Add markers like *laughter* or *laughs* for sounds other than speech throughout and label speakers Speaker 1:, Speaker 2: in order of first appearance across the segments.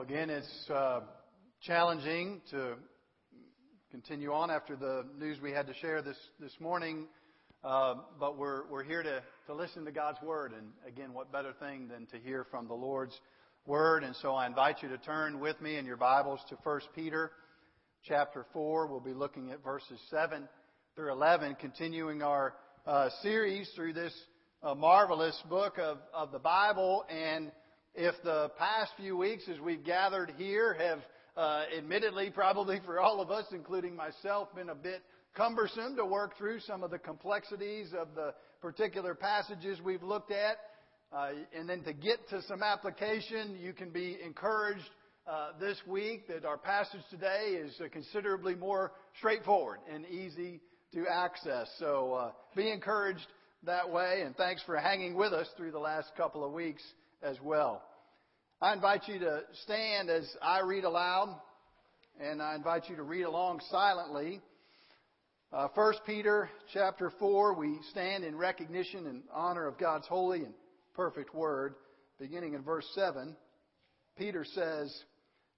Speaker 1: Again, it's uh, challenging to continue on after the news we had to share this, this morning. Uh, but we're, we're here to, to listen to God's Word. And again, what better thing than to hear from the Lord's Word? And so I invite you to turn with me in your Bibles to 1 Peter chapter 4. We'll be looking at verses 7 through 11, continuing our uh, series through this uh, marvelous book of, of the Bible. And if the past few weeks as we've gathered here have uh, admittedly, probably for all of us, including myself, been a bit cumbersome to work through some of the complexities of the particular passages we've looked at. Uh, and then to get to some application, you can be encouraged uh, this week that our passage today is considerably more straightforward and easy to access. So uh, be encouraged that way, and thanks for hanging with us through the last couple of weeks as well. I invite you to stand as I read aloud, and I invite you to read along silently. Uh, 1 Peter chapter 4, we stand in recognition and honor of God's holy and perfect word. Beginning in verse 7, Peter says,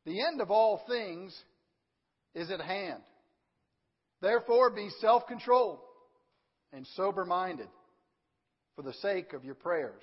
Speaker 1: The end of all things is at hand. Therefore, be self controlled and sober minded for the sake of your prayers.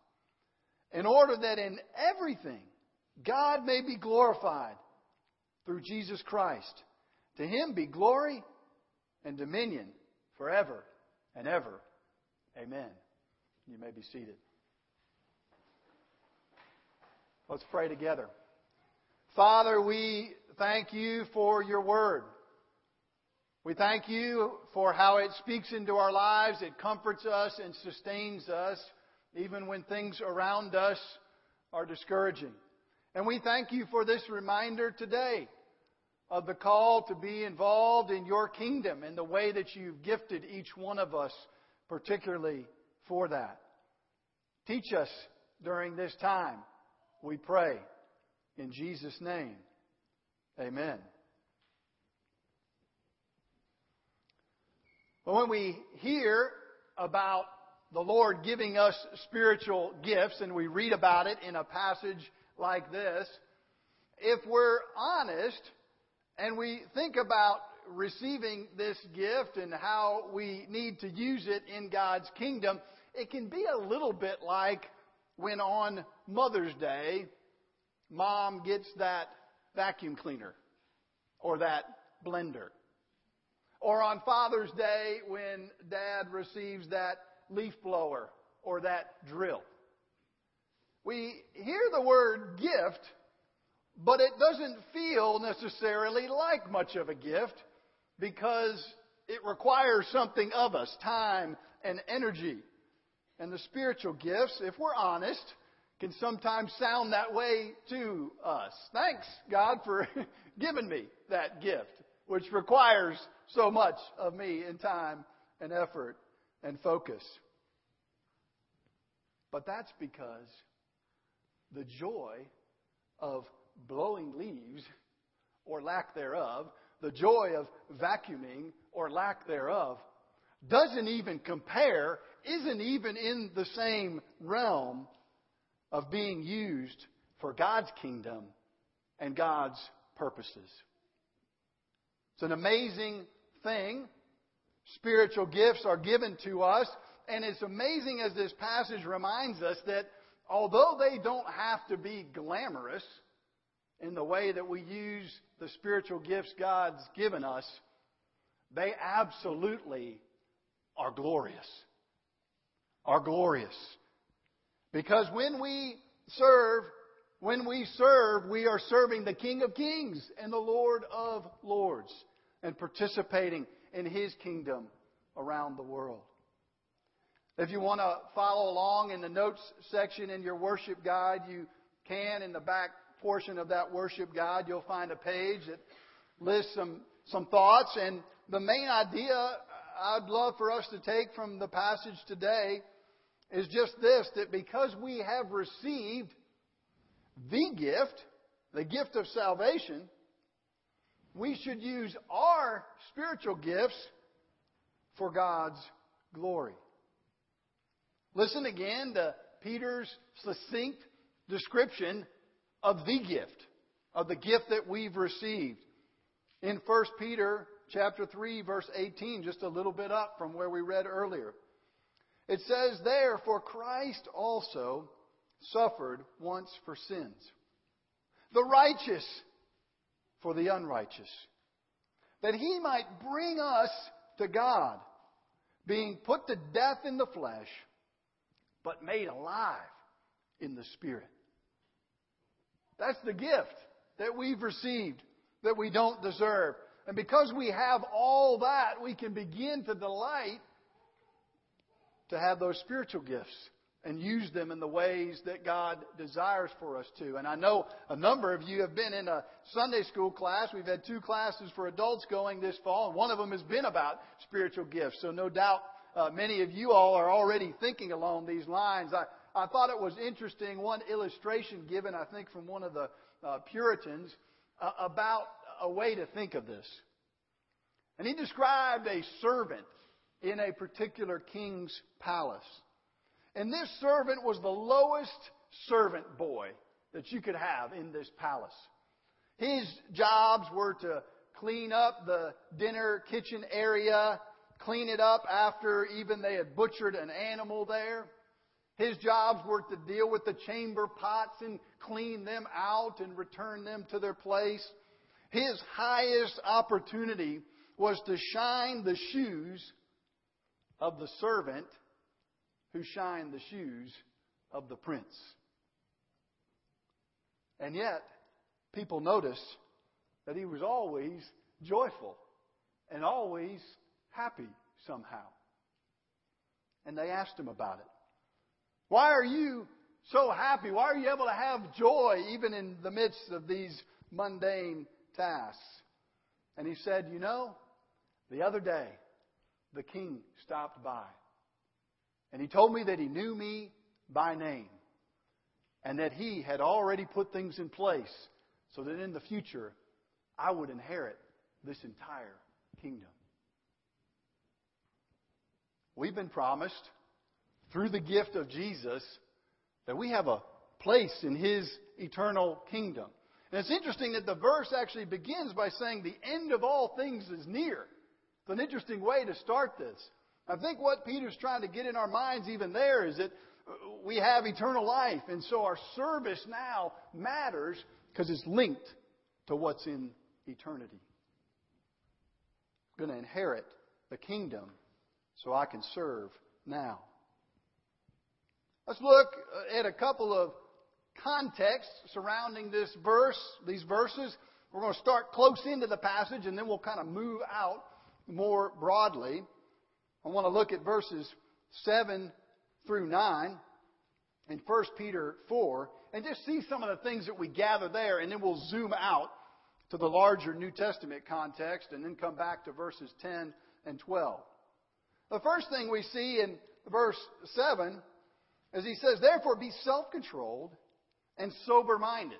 Speaker 1: in order that in everything God may be glorified through Jesus Christ. To him be glory and dominion forever and ever. Amen. You may be seated. Let's pray together. Father, we thank you for your word. We thank you for how it speaks into our lives, it comforts us and sustains us even when things around us are discouraging. And we thank you for this reminder today of the call to be involved in your kingdom and the way that you've gifted each one of us, particularly for that. Teach us during this time, we pray. In Jesus' name, amen. But when we hear about the Lord giving us spiritual gifts, and we read about it in a passage like this, if we're honest and we think about receiving this gift and how we need to use it in God's kingdom, it can be a little bit like when on Mother's Day, mom gets that vacuum cleaner or that blender. Or on Father's Day when dad receives that leaf blower or that drill. We hear the word gift, but it doesn't feel necessarily like much of a gift because it requires something of us time and energy. And the spiritual gifts, if we're honest, can sometimes sound that way to us. Thanks, God, for *laughs* giving me that gift, which requires so much of me in time and effort and focus. But that's because the joy of blowing leaves or lack thereof, the joy of vacuuming or lack thereof, doesn't even compare, isn't even in the same realm of being used for God's kingdom and God's purposes. It's an amazing thing. Spiritual gifts are given to us and it's amazing as this passage reminds us that although they don't have to be glamorous in the way that we use the spiritual gifts God's given us, they absolutely are glorious. Are glorious. Because when we serve, when we serve, we are serving the King of Kings and the Lord of Lords and participating in His kingdom around the world. If you want to follow along in the notes section in your worship guide, you can in the back portion of that worship guide, you'll find a page that lists some, some thoughts. And the main idea I'd love for us to take from the passage today is just this that because we have received the gift, the gift of salvation, we should use our spiritual gifts for God's glory. Listen again to Peter's succinct description of the gift, of the gift that we've received. In 1 Peter chapter 3 verse 18, just a little bit up from where we read earlier. It says there, for Christ also suffered once for sins. The righteous for the unrighteous. That he might bring us to God, being put to death in the flesh, but made alive in the Spirit. That's the gift that we've received that we don't deserve. And because we have all that, we can begin to delight to have those spiritual gifts and use them in the ways that God desires for us to. And I know a number of you have been in a Sunday school class. We've had two classes for adults going this fall, and one of them has been about spiritual gifts. So no doubt uh, many of you all are already thinking along these lines. I, I thought it was interesting, one illustration given, I think, from one of the uh, Puritans uh, about a way to think of this. And he described a servant in a particular king's palace. And this servant was the lowest servant boy that you could have in this palace. His jobs were to clean up the dinner kitchen area, clean it up after even they had butchered an animal there. His jobs were to deal with the chamber pots and clean them out and return them to their place. His highest opportunity was to shine the shoes of the servant who shined the shoes of the prince. And yet, people noticed that he was always joyful and always happy somehow. And they asked him about it. Why are you so happy? Why are you able to have joy even in the midst of these mundane tasks? And he said, You know, the other day, the king stopped by and he told me that he knew me by name and that he had already put things in place so that in the future I would inherit this entire kingdom. We've been promised through the gift of Jesus that we have a place in his eternal kingdom. And it's interesting that the verse actually begins by saying the end of all things is near. It's an interesting way to start this. I think what Peter's trying to get in our minds even there is that uh, we have eternal life, and so our service now matters because it's linked to what's in eternity. I'm going to inherit the kingdom so I can serve now. Let's look uh, at a couple of contexts surrounding this verse, these verses. We're going to start close into the passage and then we'll kind of move out more broadly. I want to look at verses 7 through 9 in 1 Peter 4 and just see some of the things that we gather there, and then we'll zoom out to the larger New Testament context and then come back to verses 10 and 12. The first thing we see in verse 7 is he says, Therefore be self controlled and sober minded.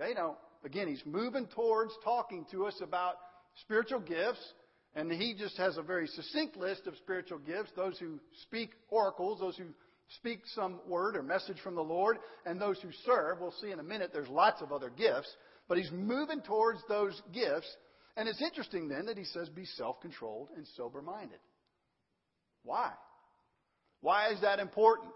Speaker 1: Okay, now, again, he's moving towards talking to us about spiritual gifts and he just has a very succinct list of spiritual gifts those who speak oracles, those who speak some word or message from the Lord, and those who serve. We'll see in a minute there's lots of other gifts, but he's moving towards those gifts. And it's interesting then that he says, be self controlled and sober minded. Why? Why is that important?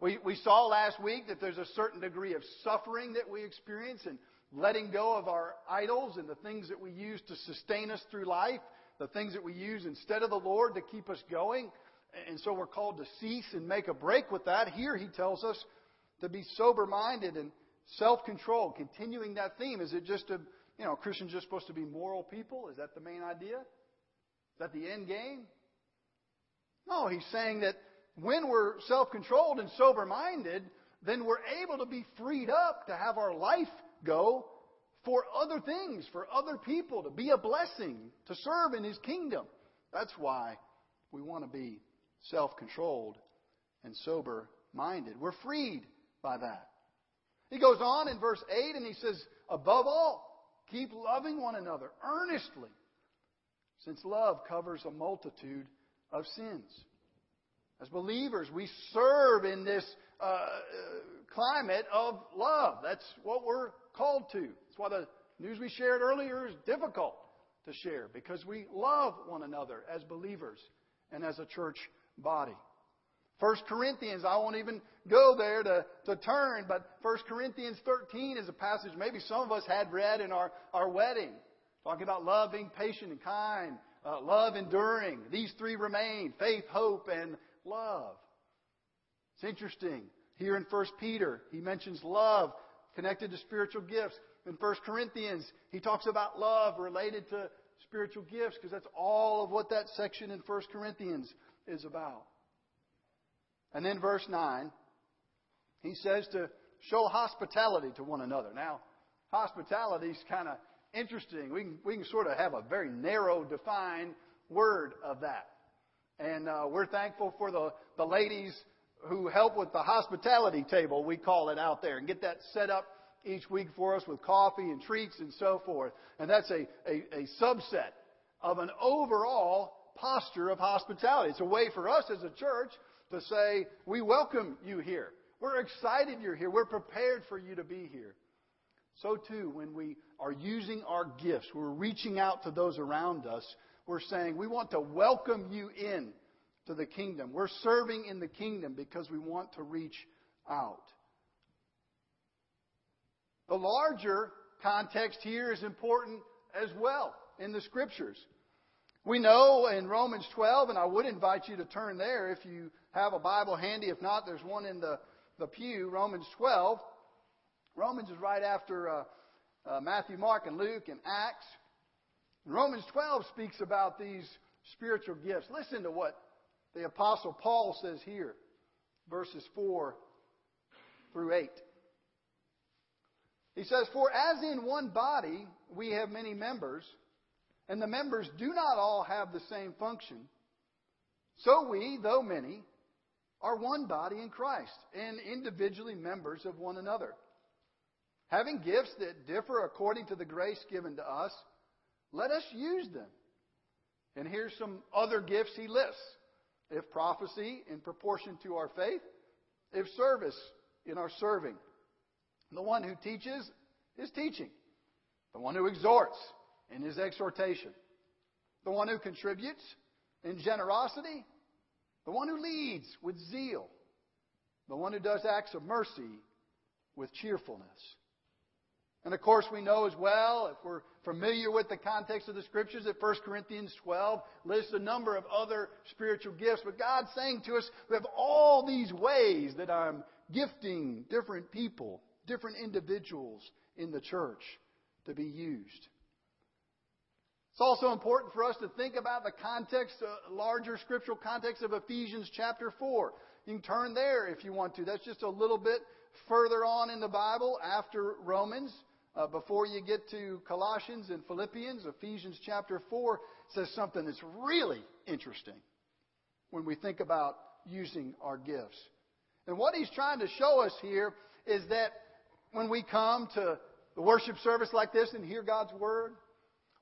Speaker 1: We, we saw last week that there's a certain degree of suffering that we experience and letting go of our idols and the things that we use to sustain us through life the things that we use instead of the Lord to keep us going. And so we're called to cease and make a break with that. Here he tells us to be sober minded and self controlled, continuing that theme. Is it just a, you know, Christians just supposed to be moral people? Is that the main idea? Is that the end game? No, he's saying that when we're self controlled and sober minded, then we're able to be freed up to have our life go for other things, for other people, to be a blessing, to serve in His kingdom. That's why we want to be self controlled and sober minded. We're freed by that. He goes on in verse 8 and he says, Above all, keep loving one another earnestly, since love covers a multitude of sins. As believers, we serve in this uh, uh, climate of love. That's what we're called to. That's why the news we shared earlier is difficult to share because we love one another as believers and as a church body. 1 Corinthians, I won't even go there to, to turn, but 1 Corinthians 13 is a passage maybe some of us had read in our, our wedding, talking about love being patient and kind, uh, love enduring. These three remain faith, hope, and love. It's interesting. Here in 1 Peter, he mentions love connected to spiritual gifts. In 1 Corinthians, he talks about love related to spiritual gifts because that's all of what that section in 1 Corinthians is about. And then verse 9, he says to show hospitality to one another. Now, hospitality is kind of interesting. We can, we can sort of have a very narrow, defined word of that. And uh, we're thankful for the, the ladies who help with the hospitality table, we call it out there, and get that set up each week for us with coffee and treats and so forth. And that's a, a, a subset of an overall posture of hospitality. It's a way for us as a church to say, we welcome you here. We're excited you're here. We're prepared for you to be here. So too, when we are using our gifts, we're reaching out to those around us. We're saying, we want to welcome you in to the kingdom. We're serving in the kingdom because we want to reach out. The larger context here is important as well in the scriptures. We know in Romans 12, and I would invite you to turn there if you have a Bible handy. If not, there's one in the, the pew, Romans 12. Romans is right after uh, uh, Matthew, Mark, and Luke, and Acts. Romans 12 speaks about these spiritual gifts. Listen to what the Apostle Paul says here, verses 4 through 8. He says, For as in one body we have many members, and the members do not all have the same function, so we, though many, are one body in Christ, and individually members of one another. Having gifts that differ according to the grace given to us, let us use them. And here's some other gifts he lists. If prophecy, in proportion to our faith. If service, in our serving. The one who teaches is teaching. The one who exhorts, in his exhortation. The one who contributes in generosity. The one who leads with zeal. The one who does acts of mercy with cheerfulness. And of course, we know as well, if we're familiar with the context of the scriptures, that 1 Corinthians 12 lists a number of other spiritual gifts. But God's saying to us, we have all these ways that I'm gifting different people, different individuals in the church to be used. It's also important for us to think about the context, uh, larger scriptural context of Ephesians chapter 4. You can turn there if you want to. That's just a little bit further on in the Bible after Romans. Uh, before you get to Colossians and Philippians, Ephesians chapter 4 says something that's really interesting when we think about using our gifts. And what he's trying to show us here is that when we come to the worship service like this and hear God's Word,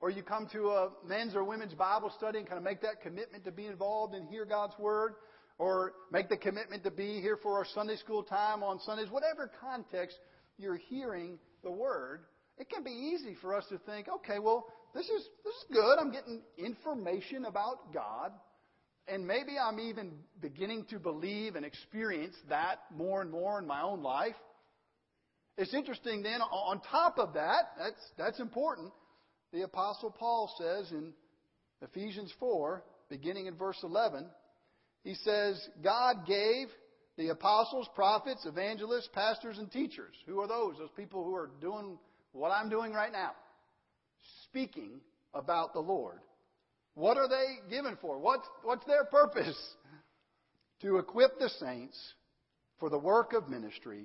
Speaker 1: or you come to a men's or women's Bible study and kind of make that commitment to be involved and hear God's Word, or make the commitment to be here for our Sunday school time on Sundays, whatever context you're hearing the Word, it can be easy for us to think, okay, well, this is, this is good. I'm getting information about God. And maybe I'm even beginning to believe and experience that more and more in my own life. It's interesting then, on top of that, that's, that's important the Apostle Paul says in Ephesians 4, beginning in verse 11, he says, God gave the apostles, prophets, evangelists, pastors, and teachers. Who are those? Those people who are doing what I'm doing right now. Speaking about the Lord. What are they given for? What's, what's their purpose? *laughs* To equip the saints for the work of ministry,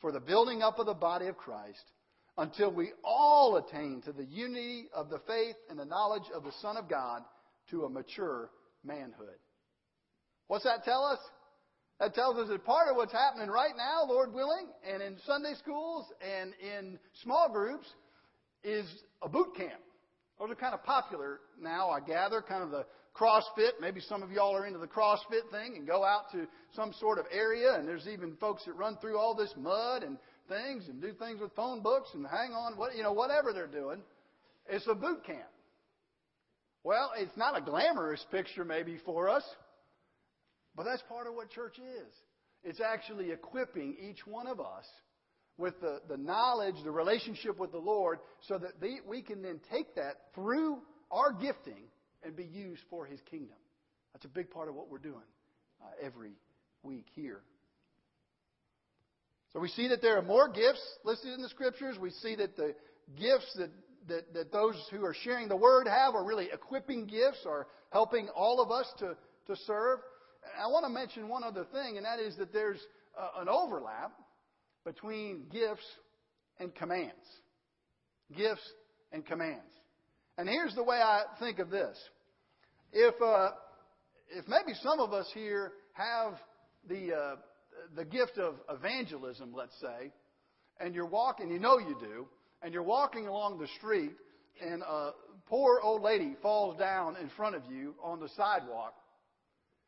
Speaker 1: for the building up of the body of Christ, until we all attain to the unity of the faith and the knowledge of the Son of God to a mature manhood. What's that tell us? That tells us that part of what's happening right now, Lord willing, and in Sunday schools and in small groups is a boot camp. Those are kind of popular now, I gather, kind of the CrossFit. Maybe some of y'all are into the CrossFit thing and go out to some sort of area, and there's even folks that run through all this mud and things and do things with phone books and hang on, what, you know, whatever they're doing. It's a boot camp. Well, it's not a glamorous picture maybe for us, but that's part of what church is. It's actually equipping each one of us with the, the knowledge, the relationship with the Lord, so that they, we can then take that through our gifting and be used for His kingdom. That's a big part of what we're doing uh, every week here. So we see that there are more gifts listed in the Scriptures. We see that the gifts that, that, that those who are sharing the Word have are really equipping gifts, are helping all of us to, to serve. I want to mention one other thing, and that is that there's uh, an overlap between gifts and commands. Gifts and commands. And here's the way I think of this. If, uh, if maybe some of us here have the, uh, the gift of evangelism, let's say, and you're walking, you know you do, and you're walking along the street, and a poor old lady falls down in front of you on the sidewalk,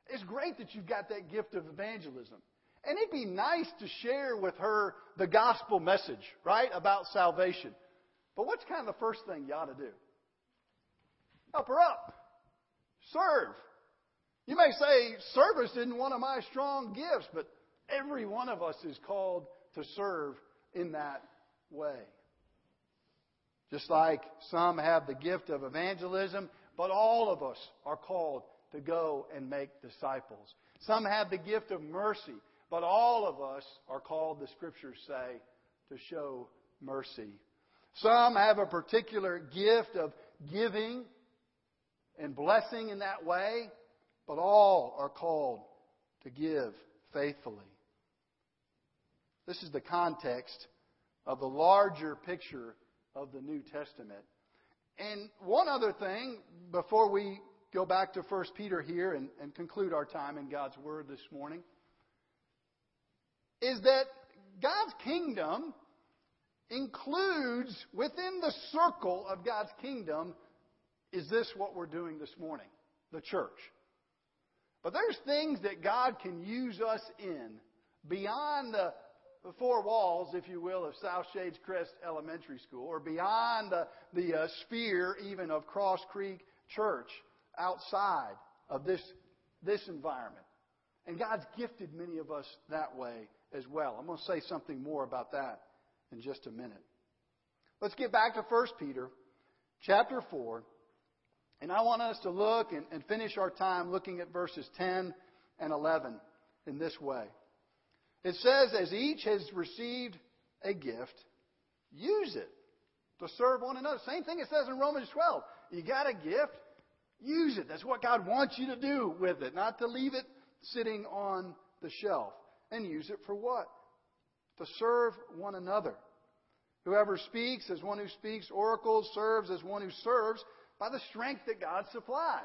Speaker 1: it's great that you've got that gift of evangelism. And it'd be nice to share with her the gospel message, right, about salvation. But what's kind of the first thing you ought to do? Help her up. Serve. You may say service isn't one of my strong gifts, but every one of us is called to serve in that way. Just like some have the gift of evangelism, but all of us are called to go and make disciples. Some have the gift of mercy, but all of us are called, the scriptures say, to show mercy. Some have a particular gift of giving and blessing in that way, but all are called to give faithfully. This is the context of the larger picture of the New Testament. And one other thing before we go back to 1 Peter here and, and conclude our time in God's Word this morning is that God's kingdom includes within the circle of God's kingdom is this what we're doing this morning? The church. But there's things that God can use us in beyond the, four walls, if you will, of South Shades Crest Elementary School, or beyond the, the uh, sphere even of Cross Creek Church outside of this, this environment. And God's gifted many of us that way as well. I'm going to say something more about that in just a minute. Let's get back to 1 Peter chapter 4. And I want us to look and, and finish our time looking at verses 10 and 11 in this way. It says, as each has received a gift, use it to serve one another. Same thing it says in Romans 12. You got a gift, Use it. That's what God wants you to do with it, not to leave it sitting on the shelf. And use it for what? To serve one another. Whoever speaks as one who speaks oracles serves as one who serves by the strength that God supplies.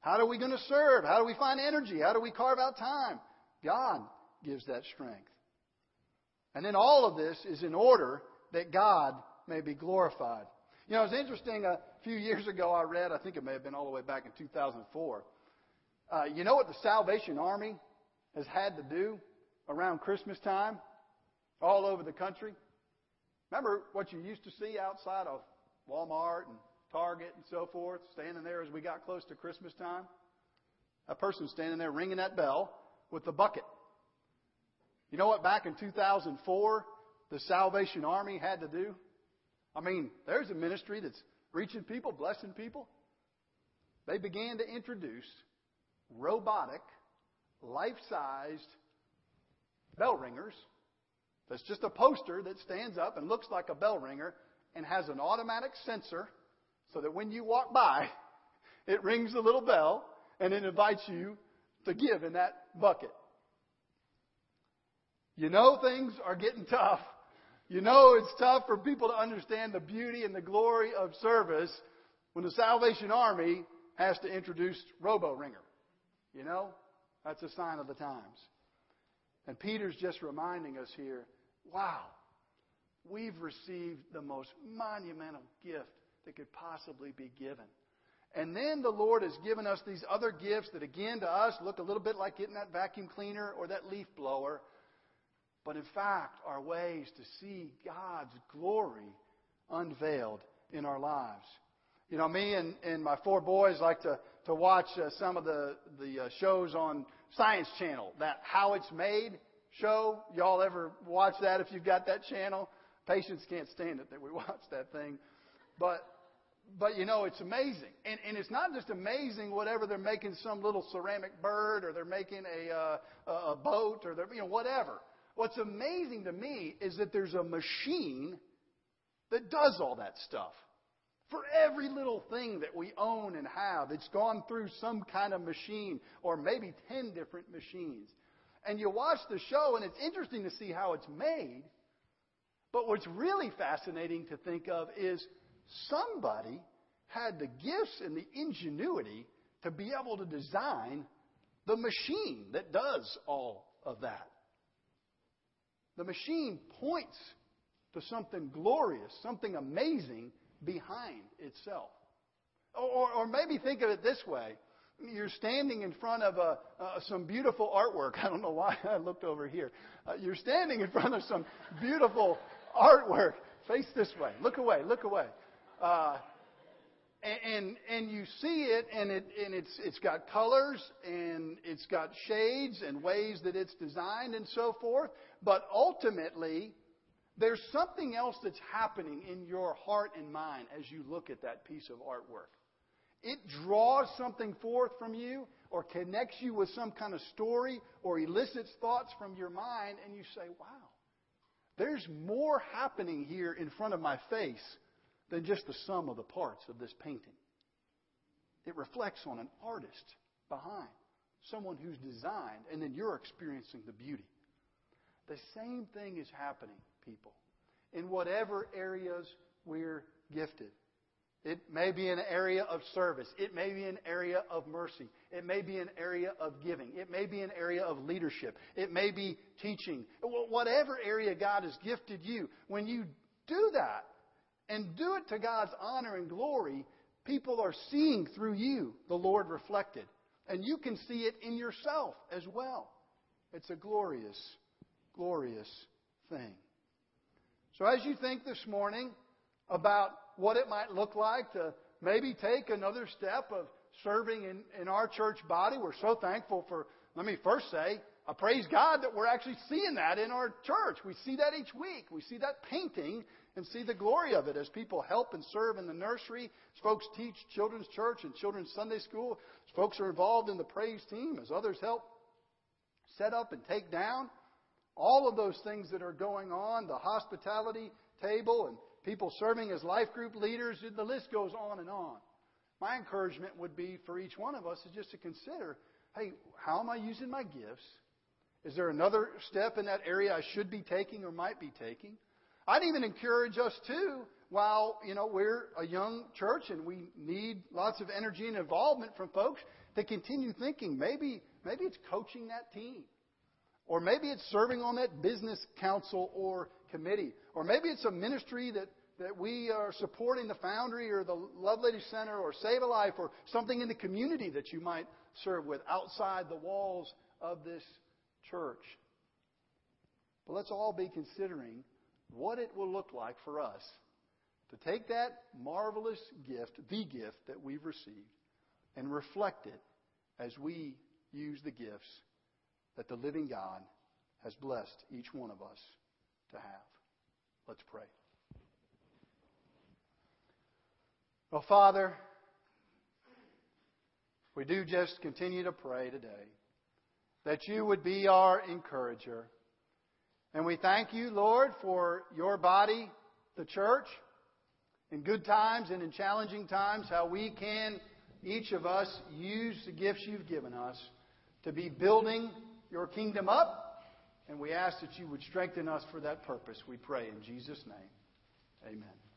Speaker 1: How are we going to serve? How do we find energy? How do we carve out time? God gives that strength. And then all of this is in order that God may be glorified. You know, it's interesting. A few years ago, I read, I think it may have been all the way back in 2004. Uh, you know what the Salvation Army has had to do around Christmas time all over the country? Remember what you used to see outside of Walmart and Target and so forth, standing there as we got close to Christmas time? That person standing there ringing that bell with the bucket. You know what back in 2004 the Salvation Army had to do? I mean, there's a ministry that's reaching people, blessing people. They began to introduce robotic, life sized bell ringers. That's just a poster that stands up and looks like a bell ringer and has an automatic sensor so that when you walk by, *laughs* it rings a little bell and it invites you to give in that bucket. You know things are getting *laughs* tough. You know it's tough for people to understand the beauty and the glory of service when the Salvation Army has to introduce Robo Ringer. You know? That's a sign of the times. And Peter's just reminding us here wow, we've received the most monumental gift that could possibly be given. And then the Lord has given us these other gifts that, again, to us look a little bit like getting that vacuum cleaner or that leaf blower, but in fact are ways to see God's glory unveiled in our lives. You know, me and, and my four boys like to, to watch uh, some of the, the uh, shows on Science Channel. That How It's Made show. Y'all ever watch that if you've got that channel? Patients can't stand it that we *laughs* watch that thing. But but you know, it's amazing. And, and it's not just amazing whatever they're making some little ceramic bird or they're making a, uh, a boat or they're, you know, whatever. What's amazing to me is that there's a machine that does all that stuff. For every little thing that we own and have, it's gone through some kind of machine or maybe 10 different machines. And you watch the show and it's interesting to see how it's made. But what's really fascinating to think of is somebody had the gifts and the ingenuity to be able to design the machine that does all of that. The machine points to something glorious, something amazing behind itself. Or, or maybe think of it this way. You're standing in front of a, uh, some beautiful artwork. *laughs* I don't know why I looked over here. Uh, you're standing in front of some beautiful artwork. Face this way. Look away. Look away. Uh, and and you see it, and it and it's it's got colors and it's got shades and ways that it's designed and so forth. But ultimately, there's something else that's happening in your heart and mind as you look at that piece of artwork. It draws something forth from you, or connects you with some kind of story, or elicits thoughts from your mind, and you say, "Wow, there's more happening here in front of my face." Than just the sum of the parts of this painting. It reflects on an artist behind, someone who's designed, and then you're experiencing the beauty. The same thing is happening, people, in whatever areas we're gifted. It may be an area of service. It may be an area of mercy. It may be an area of giving. It may be an area of leadership. It may be teaching. Whatever area God has gifted you, when you do that, and do it to God's honor and glory, people are seeing through you the Lord reflected. And you can see it in yourself as well. It's a glorious, glorious thing. So as you think this morning about what it might look like to maybe take another step of serving in, in our church body, we're so thankful for, let me first say, I praise God that we're actually seeing that in our church. We see that each week. We see that painting and see the glory of it as people help and serve in the nursery, as folks teach children's church and children's Sunday school, as folks are involved in the praise team, as others help set up and take down. All of those things that are going on, the hospitality table and people serving as life group leaders, the list goes on and on. My encouragement would be for each one of us is just to consider, hey, how am I using my gifts? Is there another step in that area I should be taking or might be taking? I'd even encourage us too, while, you know, we're a young church and we need lots of energy and involvement from folks to continue thinking maybe, maybe it's coaching that team. Or maybe it's serving on that business council or committee. Or maybe it's a ministry that, that we are supporting the Foundry or the Lovelady Center or Save a Life or something in the community that you might serve with outside the walls of this church. But let's all be considering what it will look like for us to take that marvelous gift, the gift that we've received, and reflect it as we use the gifts that the living God has blessed each one of us to have. Let's pray. Well, Father, we do just continue to pray today that you would be our encourager and we thank you, Lord, for your body, the church, in good times and in challenging times, how we can, each of us, use the gifts you've given us to be building your kingdom up And we ask that you would strengthen us for that purpose, we pray in Jesus' name. Amen.